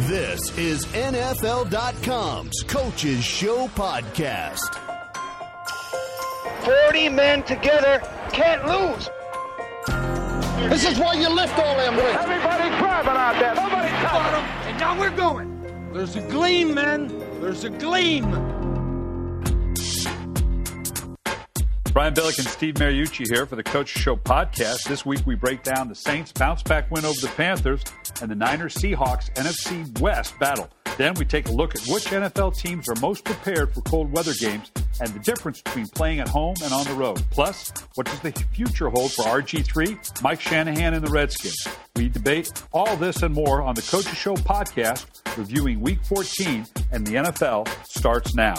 This is NFL.com's Coaches Show podcast. 40 men together can't lose. This is why you lift all them weights. Everybody grabbing out there. Nobody touching them. And now we're going. There's a gleam, men. There's a gleam. Brian Billick and Steve Mariucci here for the Coach Show podcast. This week we break down the Saints' bounce back win over the Panthers and the Niners Seahawks NFC West battle. Then we take a look at which NFL teams are most prepared for cold weather games and the difference between playing at home and on the road. Plus, what does the future hold for RG3, Mike Shanahan, and the Redskins? We debate all this and more on the Coaches Show podcast, reviewing Week 14 and the NFL starts now.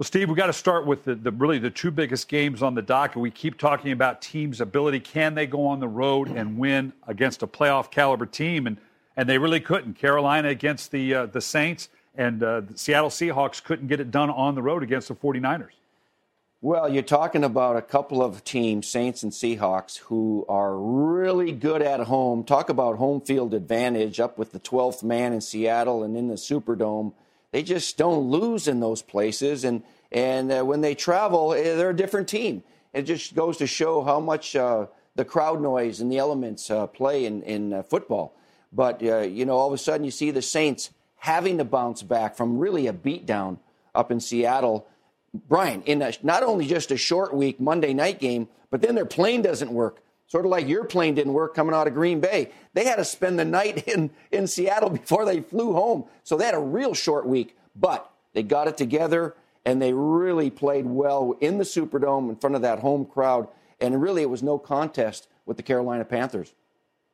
Well, Steve, we got to start with the, the, really the two biggest games on the docket. We keep talking about teams' ability. Can they go on the road and win against a playoff caliber team? And and they really couldn't. Carolina against the uh, the Saints and uh, the Seattle Seahawks couldn't get it done on the road against the 49ers. Well, you're talking about a couple of teams, Saints and Seahawks, who are really good at home. Talk about home field advantage up with the 12th man in Seattle and in the Superdome they just don't lose in those places. And and uh, when they travel, eh, they're a different team. It just goes to show how much uh, the crowd noise and the elements uh, play in in uh, football. But uh, you know, all of a sudden, you see the Saints having to bounce back from really a beatdown up in Seattle. Brian, in a, not only just a short week Monday night game, but then their plane doesn't work sort of like your plane didn't work coming out of Green Bay. They had to spend the night in, in Seattle before they flew home. So they had a real short week, but they got it together and they really played well in the Superdome in front of that home crowd. And really, it was no contest with the Carolina Panthers.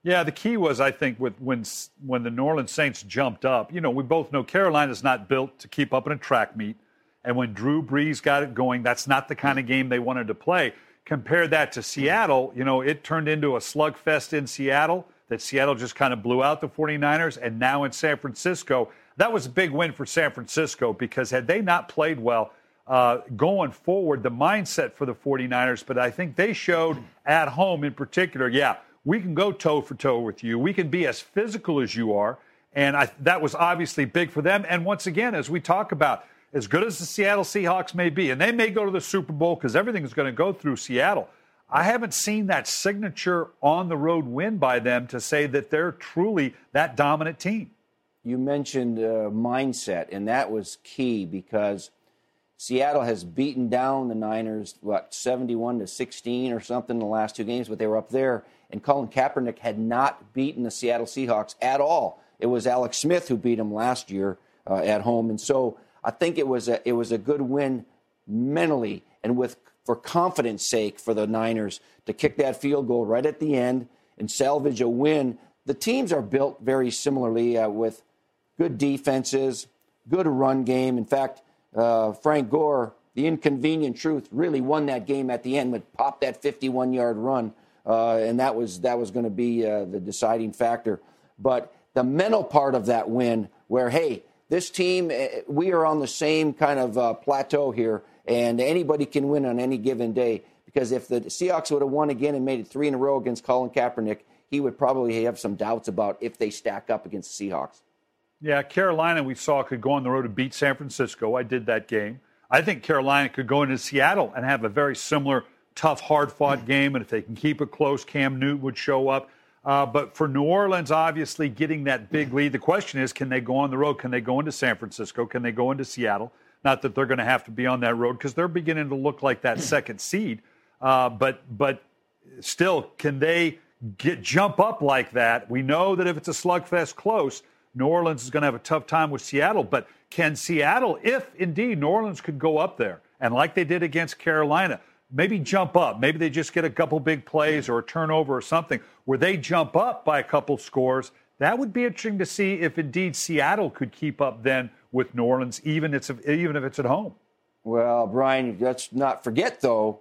Yeah, the key was, I think, with when when the New Orleans Saints jumped up. You know, we both know Carolina's not built to keep up in a track meet, and when Drew Brees got it going, that's not the kind of game they wanted to play compare that to Seattle, you know, it turned into a slugfest in Seattle that Seattle just kind of blew out the 49ers. And now in San Francisco, that was a big win for San Francisco because had they not played well uh, going forward, the mindset for the 49ers, but I think they showed at home in particular, yeah, we can go toe for toe with you. We can be as physical as you are. And I, that was obviously big for them. And once again, as we talk about, as good as the Seattle Seahawks may be, and they may go to the Super Bowl because everything is going to go through Seattle. I haven't seen that signature on the road win by them to say that they're truly that dominant team. You mentioned uh, mindset, and that was key because Seattle has beaten down the Niners, what, 71 to 16 or something in the last two games, but they were up there. And Colin Kaepernick had not beaten the Seattle Seahawks at all. It was Alex Smith who beat him last year uh, at home. And so I think it was a it was a good win mentally and with for confidence sake for the Niners to kick that field goal right at the end and salvage a win. The teams are built very similarly uh, with good defenses, good run game. In fact, uh, Frank Gore, the inconvenient truth, really won that game at the end, with pop that 51 yard run, uh, and that was that was going to be uh, the deciding factor. But the mental part of that win, where hey, this team, eh, we are on the same kind of uh, plateau here, and anybody can win on any given day. Because if the Seahawks would have won again and made it three in a row against Colin Kaepernick, he would probably have some doubts about if they stack up against the Seahawks. Yeah, Carolina, we saw could go on the road to beat San Francisco. I did that game. I think Carolina could go into Seattle and have a very similar, tough, hard fought game. And if they can keep it close, Cam Newton would show up. Uh, but for New Orleans, obviously getting that big lead, the question is can they go on the road? Can they go into San Francisco? Can they go into Seattle? Not that they're going to have to be on that road because they're beginning to look like that second seed. Uh, but but still, can they get jump up like that? We know that if it's a slugfest close, New Orleans is going to have a tough time with Seattle. But can Seattle, if indeed New Orleans could go up there and like they did against Carolina, maybe jump up. Maybe they just get a couple big plays or a turnover or something where they jump up by a couple scores. That would be interesting to see if indeed Seattle could keep up then with New Orleans, even, it's, even if it's at home. Well, Brian, let's not forget, though,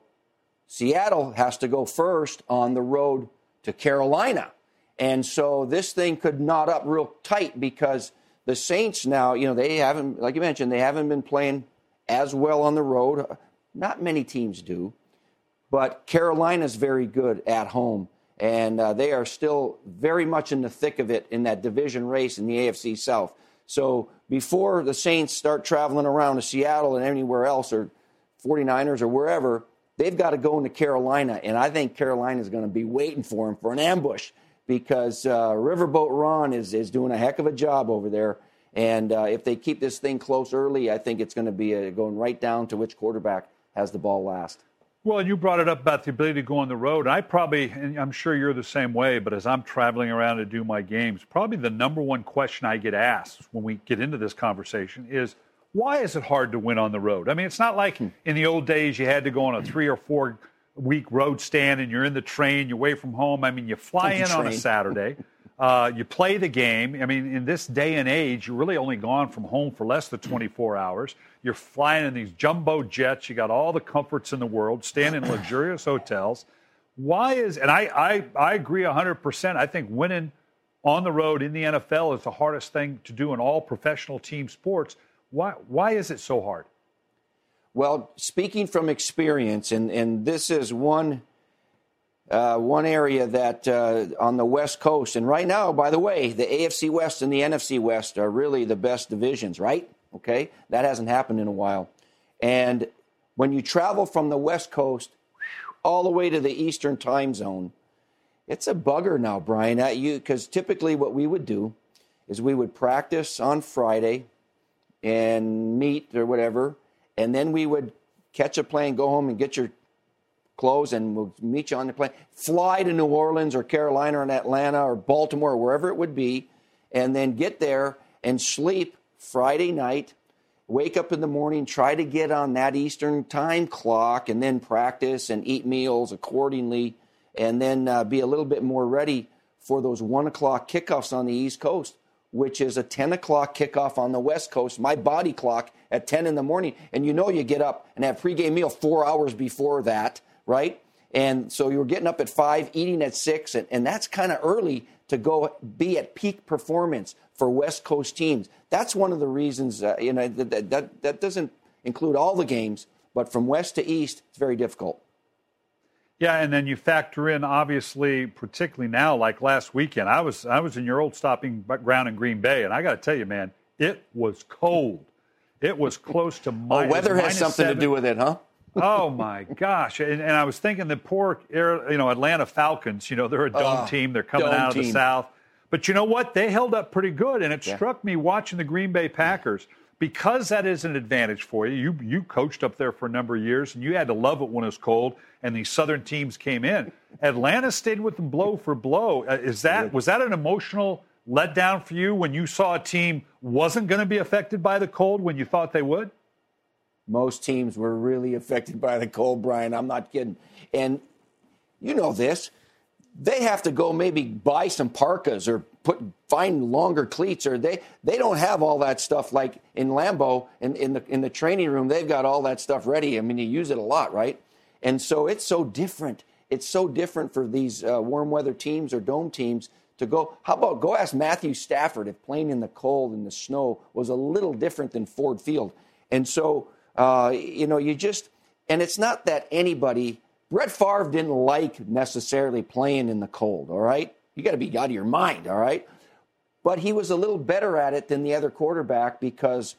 Seattle has to go first on the road to Carolina. And so this thing could knot up real tight because the Saints now, you know, they haven't, like you mentioned, they haven't been playing as well on the road. Not many teams do, but Carolina's very good at home. and uh, they are still very much in the thick of it in that division race in the AFC South. So before the Saints start traveling around to Seattle and anywhere else, or 49ers or wherever, they've got to go into Carolina, and I think Carolina is going to be waiting for them for an ambush because uh, Riverboat Ron is, is doing a heck of a job over there. And uh, if they keep this thing close early, I think it's going to be a, going right down to which quarterback has the ball last. Well, you brought it up about the ability to go on the road. I probably, and I'm sure you're the same way, but as I'm traveling around to do my games, probably the number one question I get asked when we get into this conversation is why is it hard to win on the road? I mean, it's not like in the old days you had to go on a three or four week road stand and you're in the train, you're away from home. I mean, you fly in on a Saturday. Uh, you play the game. I mean, in this day and age, you're really only gone from home for less than 24 hours. You're flying in these jumbo jets. You got all the comforts in the world, staying in luxurious hotels. Why is, and I, I, I agree 100%. I think winning on the road in the NFL is the hardest thing to do in all professional team sports. Why, why is it so hard? Well, speaking from experience, and, and this is one uh, one area that uh, on the West Coast, and right now, by the way, the AFC West and the NFC West are really the best divisions, right? Okay, that hasn't happened in a while. And when you travel from the West Coast all the way to the Eastern Time Zone, it's a bugger now, Brian. At you because typically what we would do is we would practice on Friday and meet or whatever, and then we would catch a plane, go home, and get your clothes and we'll meet you on the plane. Fly to New Orleans or Carolina or Atlanta or Baltimore or wherever it would be, and then get there and sleep Friday night. Wake up in the morning, try to get on that Eastern time clock, and then practice and eat meals accordingly, and then uh, be a little bit more ready for those one o'clock kickoffs on the East Coast, which is a 10 o'clock kickoff on the West Coast. My body clock at 10 in the morning, and you know you get up and have pregame meal four hours before that right? And so you were getting up at five, eating at six, and, and that's kind of early to go be at peak performance for West Coast teams. That's one of the reasons, uh, you know, that, that, that doesn't include all the games, but from west to east, it's very difficult. Yeah, and then you factor in obviously, particularly now, like last weekend. I was I was in your old stopping ground in Green Bay, and I got to tell you, man, it was cold. It was close to minus. Oh, weather has something seven. to do with it, huh? Oh my gosh! And, and, I was thinking the poor, you know, Atlanta Falcons. You know, they're a dome uh, team. They're coming out of team. the South. But you know what? They held up pretty good, and it yeah. struck me watching the Green Bay Packers because that is an advantage for you. You you coached up there for a number of years, and you had to love it when it was cold. And these Southern teams came in. Atlanta stayed with them blow for blow. Uh, is that was that an emotional letdown for you when you saw a team wasn't going to be affected by the cold when you thought they would? Most teams were really affected by the cold, Brian. I'm not kidding. And you know this. They have to go maybe buy some parkas or put find longer cleats or they they don't have all that stuff like in Lambeau in, in the in the training room they've got all that stuff ready. I mean you use it a lot, right? And so it's so different. It's so different for these uh, warm weather teams or dome teams to go. How about go ask Matthew Stafford if playing in the cold and the snow was a little different than Ford Field. And so uh, you know, you just, and it's not that anybody, Brett Favre didn't like necessarily playing in the cold, all right? You got to be out of your mind, all right? But he was a little better at it than the other quarterback because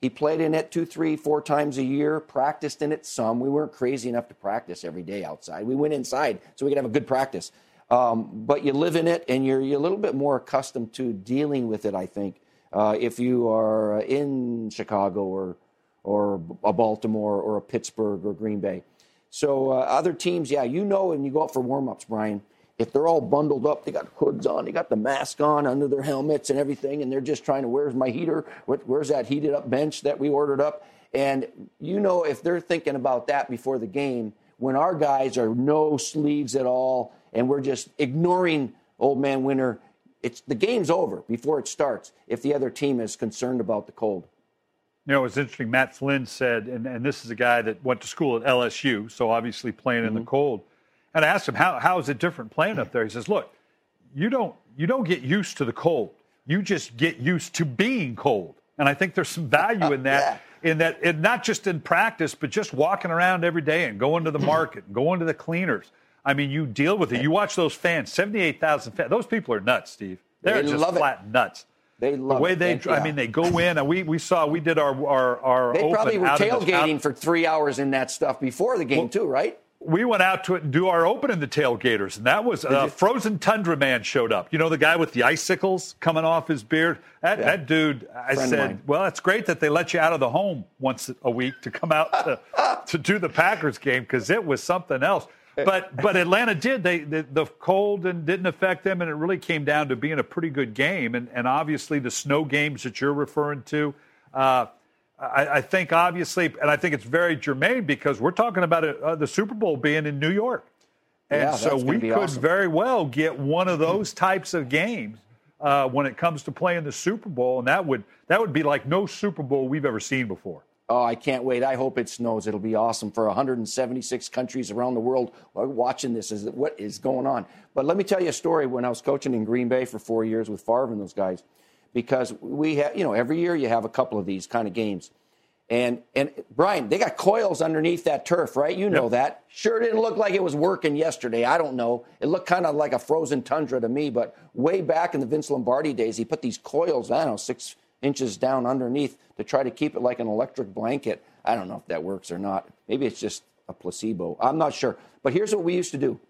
he played in it two, three, four times a year, practiced in it some. We weren't crazy enough to practice every day outside. We went inside so we could have a good practice. Um, but you live in it and you're, you're, a little bit more accustomed to dealing with it, I think, uh, if you are in Chicago or or a Baltimore or a Pittsburgh or Green Bay. So uh, other teams, yeah, you know, and you go out for warm-ups, Brian. If they're all bundled up, they got hoods on, they got the mask on under their helmets and everything, and they're just trying to, where's my heater? Where's that heated up bench that we ordered up? And you know, if they're thinking about that before the game, when our guys are no sleeves at all, and we're just ignoring old man winter, it's the game's over before it starts. If the other team is concerned about the cold. You know, it's interesting. Matt Flynn said, and, and this is a guy that went to school at LSU, so obviously playing mm-hmm. in the mm-hmm. cold. And I asked him, how, how is it different playing up there? He says, look, you don't, you don't get used to the cold. You just get used to being cold. And I think there's some value in that, yeah. in that, and not just in practice, but just walking around every day and going to the market and going to the cleaners. I mean, you deal with it. You watch those fans, 78,000 fans. Those people are nuts, Steve. They're They just love it. flat nuts. They love the way it. they, And, I mean, they go in, and we, we saw, we did our, our, our They probably were out in the- out- tailgating for three hours in that stuff before the game, too, right? we went out to it and do our open in the tailgaters, and that was uh, Frozen Tundra Man showed up. You know the guy with the icicles coming off his beard. That, Yeah. that dude, I Friend said, well, it's great that they let you out of the home once a week to come out to, to do the Packers game because it was something else. But but Atlanta did they the, the cold and didn't affect them, and it really came down to being a pretty good game. And and obviously the snow games that you're referring to. Uh, I, I think obviously, and I think it's very germane because we're talking about it, uh, the Super Bowl being in New York, and Yeah, so we could awesome. very well get one of those types of games uh, when it comes to playing the Super Bowl, and that would that would be like no Super Bowl we've ever seen before. Oh, I can't wait. I hope it snows. It'll be awesome for 176 countries around the world watching this. Is what is going on? But let me tell you a story. When I was coaching in Green Bay for four years with Favre and those guys, because we have, you know, every year you have a couple of these kind of games. And and Brian, they got coils underneath that turf, right? You know Yep. that. Sure didn't look like it was working yesterday. I don't know. It looked kind of like a frozen tundra to me, but way back in the Vince Lombardi days, he put these coils, I don't know, six inches down underneath to try to keep it like an electric blanket. I don't know if that works or not. Maybe it's just a placebo. I'm not sure. But here's what we used to do.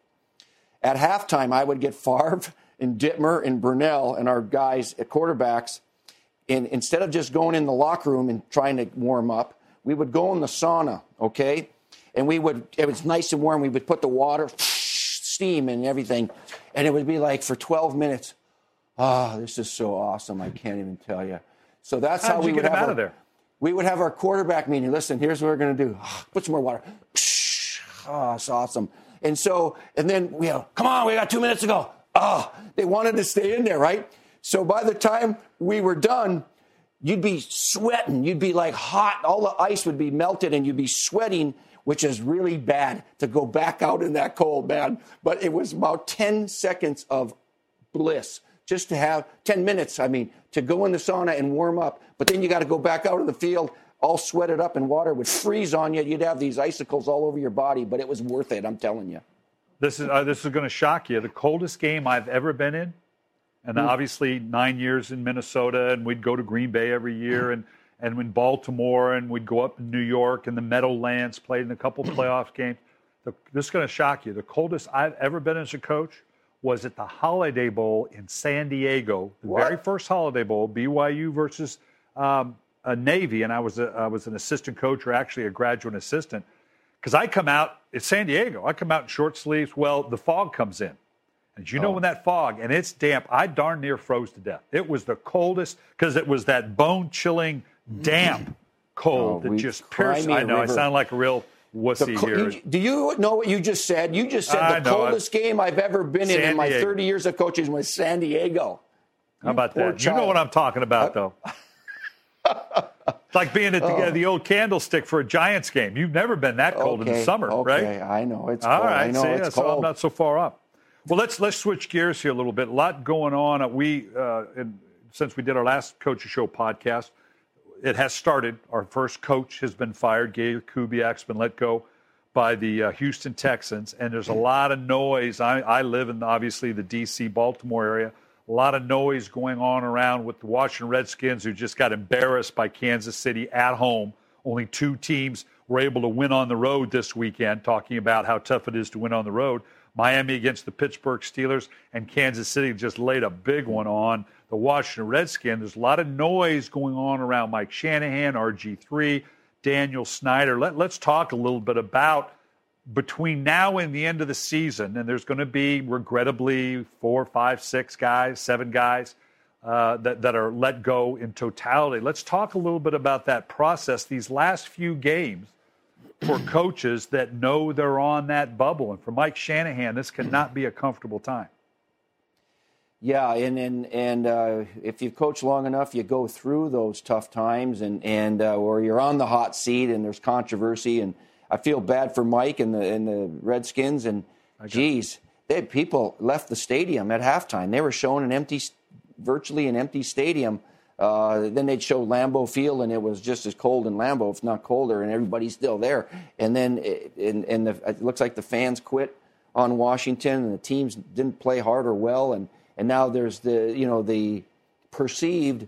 At halftime, I would get Favre and Detmer and Brunell and our guys at quarterbacks and instead of just going in the locker room and trying to warm up, we would go in the sauna, okay? And we would, it was nice and warm. We would put the water, steam, and everything. And it would be like for 12 minutes, oh, this is so awesome. I can't even tell you. So that's How how, we would have out of there? We would have our quarterback meeting. Listen, here's what we're going to do. Put some more water. Oh, it's awesome. And so, and then we go, come on, we got two minutes to go. Oh, they wanted to stay in there, right? So by the time we were done, you'd be sweating. You'd be like hot. All the ice would be melted and you'd be sweating, which is really bad to go back out in that cold, man. But it was about 10 seconds of bliss just to have 10 minutes, I mean, to go in the sauna and warm up. But then you got to go back out of the field all sweated up and water would freeze on you. You'd have these icicles all over your body, but it was worth it, I'm telling you. This is uh, this is going to shock you. The coldest game I've ever been in, and Hmm. obviously nine years in Minnesota, and we'd go to Green Bay every year, and and in Baltimore, and we'd go up in New York, and the Meadowlands played in a couple playoff games. The, this is going to shock you. The coldest I've ever been as a coach was at the Holiday Bowl in San Diego, the What? very first Holiday Bowl, BYU versus um, a Navy, and I was a, I was an assistant coach, or actually a graduate assistant, because I come out it's San Diego. I come out in short sleeves. Well, the fog comes in. And you know Oh. when that fog and it's damp, I darn near froze to death. It was the coldest because it was that bone chilling, damp cold Oh, that just pierced. I know I sound like a real wussy co- here. you- do you know what you just said? You just said I the know, I- coldest game I've ever been in San in my Diego. 30 years of coaching was San Diego. How about poor that? You know what I'm talking about, though. it's like being at the, Oh. the old candlestick for a Giants game. You've never been that cold in the summer, okay, right? I know it's All cold. right, I know see, it's so I'm cold. not so far up. Well, let's let's switch gears here a little bit. A lot going on. Uh, We uh, in, since we did our last Coaches Show podcast, it has started. Our first coach has been fired. Gabe Kubiak's been let go by the uh, Houston Texans, and there's a lot of noise. I, I live in obviously the D.C. Baltimore area. A lot of noise going on around with the Washington Redskins, who just got embarrassed by Kansas City at home. Only two teams were able to win on the road this weekend, talking about how tough it is to win on the road. Miami against the Pittsburgh Steelers, and Kansas City just laid a big one on the Washington Redskins. There's a lot of noise going on around Mike Shanahan, RG3, Daniel Snyder. Let, let's talk a little bit about between now and the end of the season, and there's going to be regrettably four, five, six guys, seven guys uh, that, that are let go in totality. Let's talk a little bit about that process these last few games for coaches that know they're on that bubble. And for Mike Shanahan, this cannot be a comfortable time. Yeah, and and and uh, if you coach long enough, you go through those tough times, and and uh, or you're on the hot seat, and there's controversy, and I feel bad for Mike and the and the Redskins, and geez, they people left the stadium at halftime. They were showing an empty, virtually an empty stadium. Uh, then they'd show Lambeau Field, and it was just as cold in Lambeau, if not colder, and everybody's still there. And then it, and, and the, it looks like the fans quit on Washington, and the teams didn't play hard or well, and and now there's the you know the perceived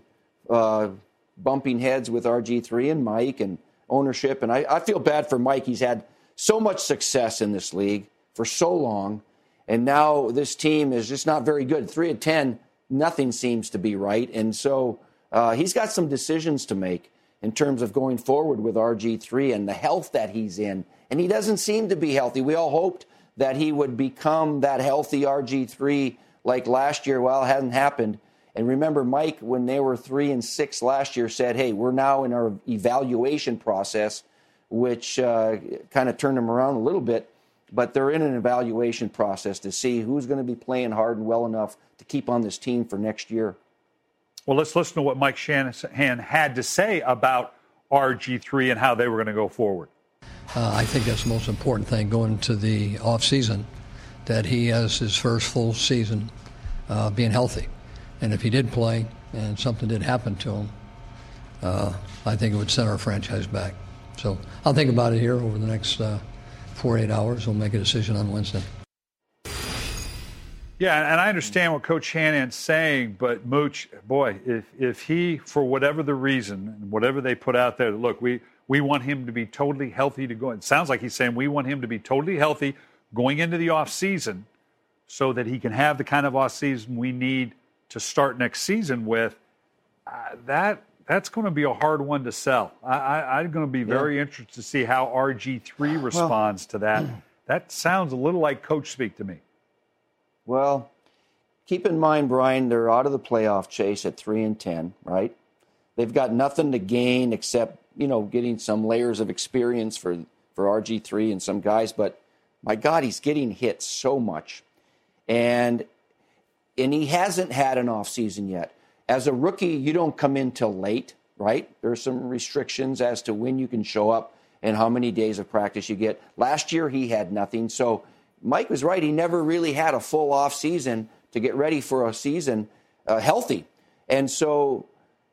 uh, bumping heads with RG3 and Mike and ownership, and I, I feel bad for Mike. He's had so much success in this league for so long, and now this team is just not very good. Three of ten, nothing seems to be right, and so uh, he's got some decisions to make in terms of going forward with RG3 and the health that he's in. And he doesn't seem to be healthy. We all hoped that he would become that healthy RG3 like last year. Well, it hasn't happened. And remember, Mike, when they were three and six last year, said, "Hey, we're now in our evaluation process," which uh, kind of turned them around a little bit. But they're in an evaluation process to see who's going to be playing hard and well enough to keep on this team for next year. Well, let's listen to what Mike Shanahan had to say about RG3 and how they were going to go forward. Uh, I think that's the most important thing going to the off season, that he has his first full season uh, being healthy. And if he did play and something did happen to him, uh, I think it would set our franchise back. So I'll think about it here over the next uh, four, eight hours. We'll make a decision on Wednesday. Yeah, and I understand what Coach Shanahan's saying, but Mooch, boy, if if he, for whatever the reason, whatever they put out there, look, we we want him to be totally healthy to go. It sounds like he's saying we want him to be totally healthy going into the off season, so that he can have the kind of off season we need to start next season with. Uh, that that's going to be a hard one to sell. I, am going to be very yeah. interested to see how RG3 responds well, to that. That sounds a little like coach speak to me. Well, keep in mind, Brian, they're out of the playoff chase at three and ten, right? They've got nothing to gain except you know getting some layers of experience for for RG three and some guys. But my God, he's getting hit so much, and and he hasn't had an off season yet. As a rookie, you don't come in till late, right? There's some restrictions as to when you can show up and how many days of practice you get. Last year, he had nothing, so Mike was right. He never really had a full off season to get ready for a season uh, healthy. And so,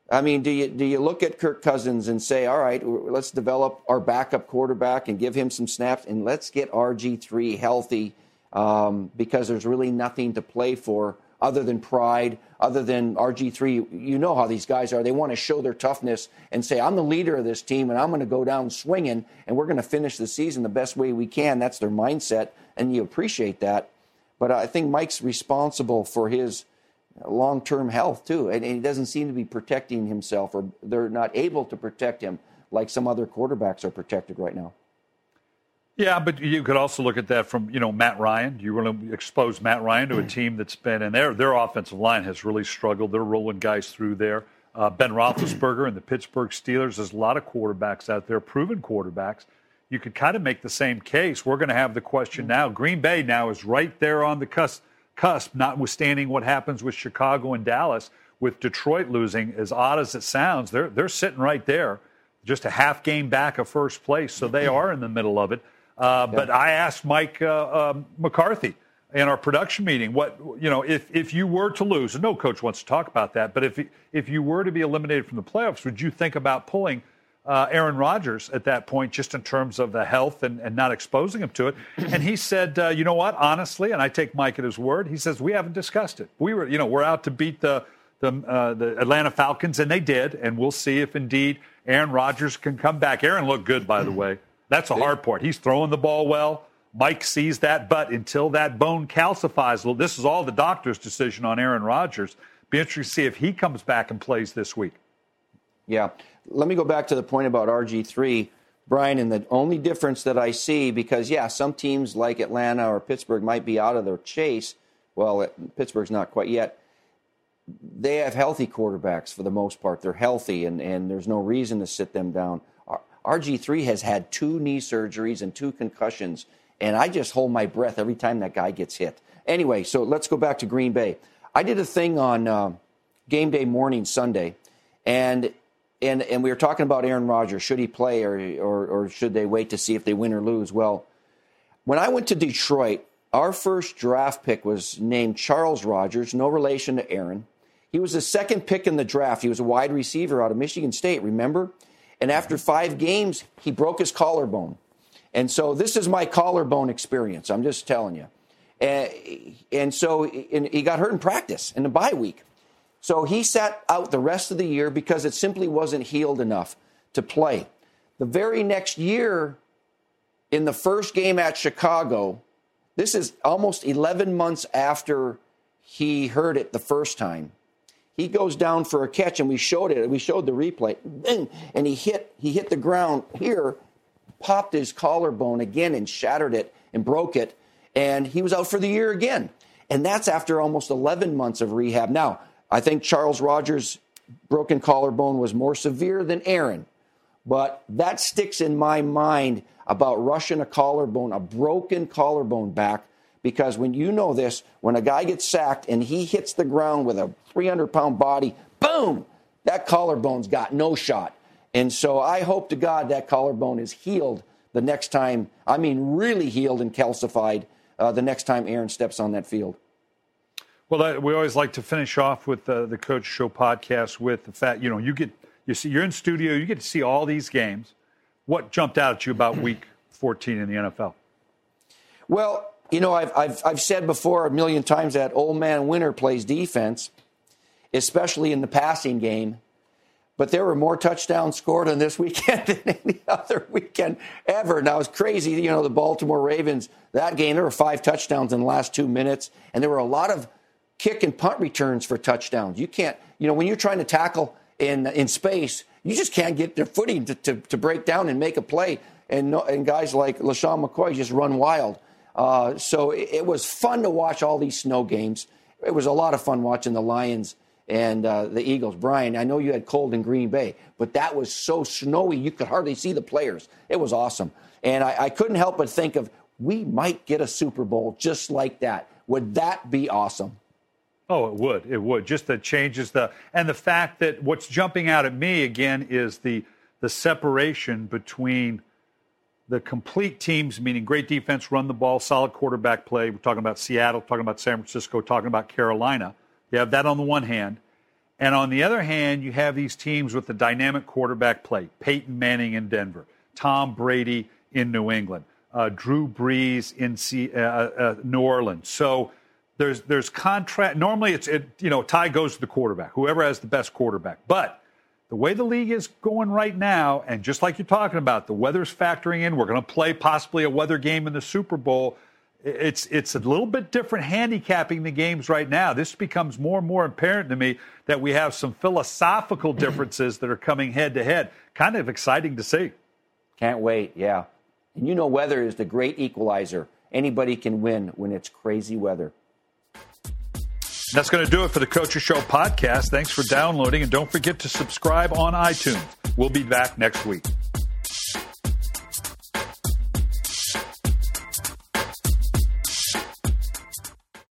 I mean, do you do you look at Kirk Cousins and say, all right, let's develop our backup quarterback and give him some snaps and let's get RG three healthy um, because there's really nothing to play for other than pride, other than RG3. You know how these guys are. They want to show their toughness and say, I'm the leader of this team and I'm going to go down swinging and we're going to finish the season the best way we can. That's their mindset, and you appreciate that. But I think Mike's responsible for his long term health, too. And he doesn't seem to be protecting himself, or they're not able to protect him like some other quarterbacks are protected right now. Yeah, but you could also look at that from you know Matt Ryan. Do you want to expose Matt Ryan to a team that's been in there. Their offensive line has really struggled. They're rolling guys through there. Uh, ben Roethlisberger and the Pittsburgh Steelers. There's a lot of quarterbacks out there, proven quarterbacks. You could kind of make the same case. We're going to have the question now. Green Bay now is right there on the cusp, cusp, notwithstanding what happens with Chicago and Dallas. With Detroit losing, as odd as it sounds, they're they're sitting right there, just a half game back of first place. So they are in the middle of it. Uh, but I asked Mike uh, um, McCarthy in our production meeting what you know if if you were to lose, and no coach wants to talk about that, but if if you were to be eliminated from the playoffs, would you think about pulling? Uh, Aaron Rodgers at that point, just in terms of the health and, and not exposing him to it. And he said, uh, you know what, honestly, and I take Mike at his word, he says, we haven't discussed it. We were, you know, we're out to beat the, the, uh, the Atlanta Falcons, and they did. And we'll see if indeed Aaron Rodgers can come back. Aaron looked good, by the way. That's a hard part. He's throwing the ball well. Mike sees that, but until that bone calcifies, well, this is all the doctor's decision on Aaron Rodgers. Be interesting to see if he comes back and plays this week. Yeah. Let me go back to the point about RG3, Brian, and the only difference that I see, because, yeah, some teams like Atlanta or Pittsburgh might be out of their chase. Well, Pittsburgh's not quite yet. They have healthy quarterbacks for the most part. They're healthy, and, and there's no reason to sit them down. RG3 has had two knee surgeries and two concussions, and I just hold my breath every time that guy gets hit. Anyway, so let's go back to Green Bay. I did a thing on uh, game day morning Sunday, and and and we were talking about Aaron Rodgers. Should he play, or, or or should they wait to see if they win or lose? Well, when I went to Detroit, our first draft pick was named Charles Rogers, no relation to Aaron. He was the second pick in the draft. He was a wide receiver out of Michigan State. Remember? And after five games, he broke his collarbone. And so this is my collarbone experience. I'm just telling you. And, and so and he got hurt in practice in the bye week. So he sat out the rest of the year because it simply wasn't healed enough to play. The very next year, in the first game at Chicago, this is almost 11 months after he heard it the first time. He goes down for a catch, and we showed it. We showed the replay, and he hit he hit the ground here, popped his collarbone again, and shattered it and broke it, and he was out for the year again. And that's after almost 11 months of rehab. Now, I think Charles Rogers' broken collarbone was more severe than Aaron, but that sticks in my mind about rushing a collarbone, a broken collarbone back, because when you know this, when a guy gets sacked and he hits the ground with a 300 pound body, boom, that collarbone's got no shot. And so I hope to God that collarbone is healed the next time, I mean, really healed and calcified uh, the next time Aaron steps on that field. Well, we always like to finish off with uh, the Coach Show podcast with the fact, you know, you get, you see, you're in studio, you get to see all these games. What jumped out at you about week 14 in the NFL? Well, you know, I've, I've, I've said before a million times that old man Winter plays defense, especially in the passing game. But there were more touchdowns scored on this weekend than any other weekend ever. Now, it's crazy. You know, the Baltimore Ravens, that game, there were five touchdowns in the last two minutes, and there were a lot of kick and punt returns for touchdowns. You can't, you know, when you're trying to tackle in, in space, you just can't get their footing to, to, to break down and make a play. And, and guys like LeSean McCoy just run wild. Uh, so it, it, was fun to watch all these snow games. It was a lot of fun watching the Lions and uh, the Eagles. Brian, I know you had cold in Green Bay, but that was so snowy you could hardly see the players. It was awesome. And I, I couldn't help but think of we might get a Super Bowl just like that. Would that be awesome? Oh, it would. It would. Just that changes the and the fact that what's jumping out at me again is the the separation between the complete teams, meaning great defense, run the ball, solid quarterback play. We're talking about Seattle, talking about San Francisco, talking about Carolina. You have that on the one hand. And on the other hand, you have these teams with the dynamic quarterback play Peyton Manning in Denver, Tom Brady in New England, uh, Drew Brees in C- uh, uh, New Orleans. So there's, there's contrast. Normally, it's, it, you know, tie goes to the quarterback, whoever has the best quarterback. But the way the league is going right now, and just like you're talking about, the weather's factoring in. We're going to play possibly a weather game in the Super Bowl. It's it's a little bit different handicapping the games right now. This becomes more and more apparent to me that we have some philosophical differences that are coming head to head. Kind of exciting to see. Can't wait, yeah. And you know, weather is the great equalizer. Anybody can win when it's crazy weather. That's going to do it for the Coaches Show podcast. Thanks for downloading, and don't forget to subscribe on iTunes. We'll be back next week.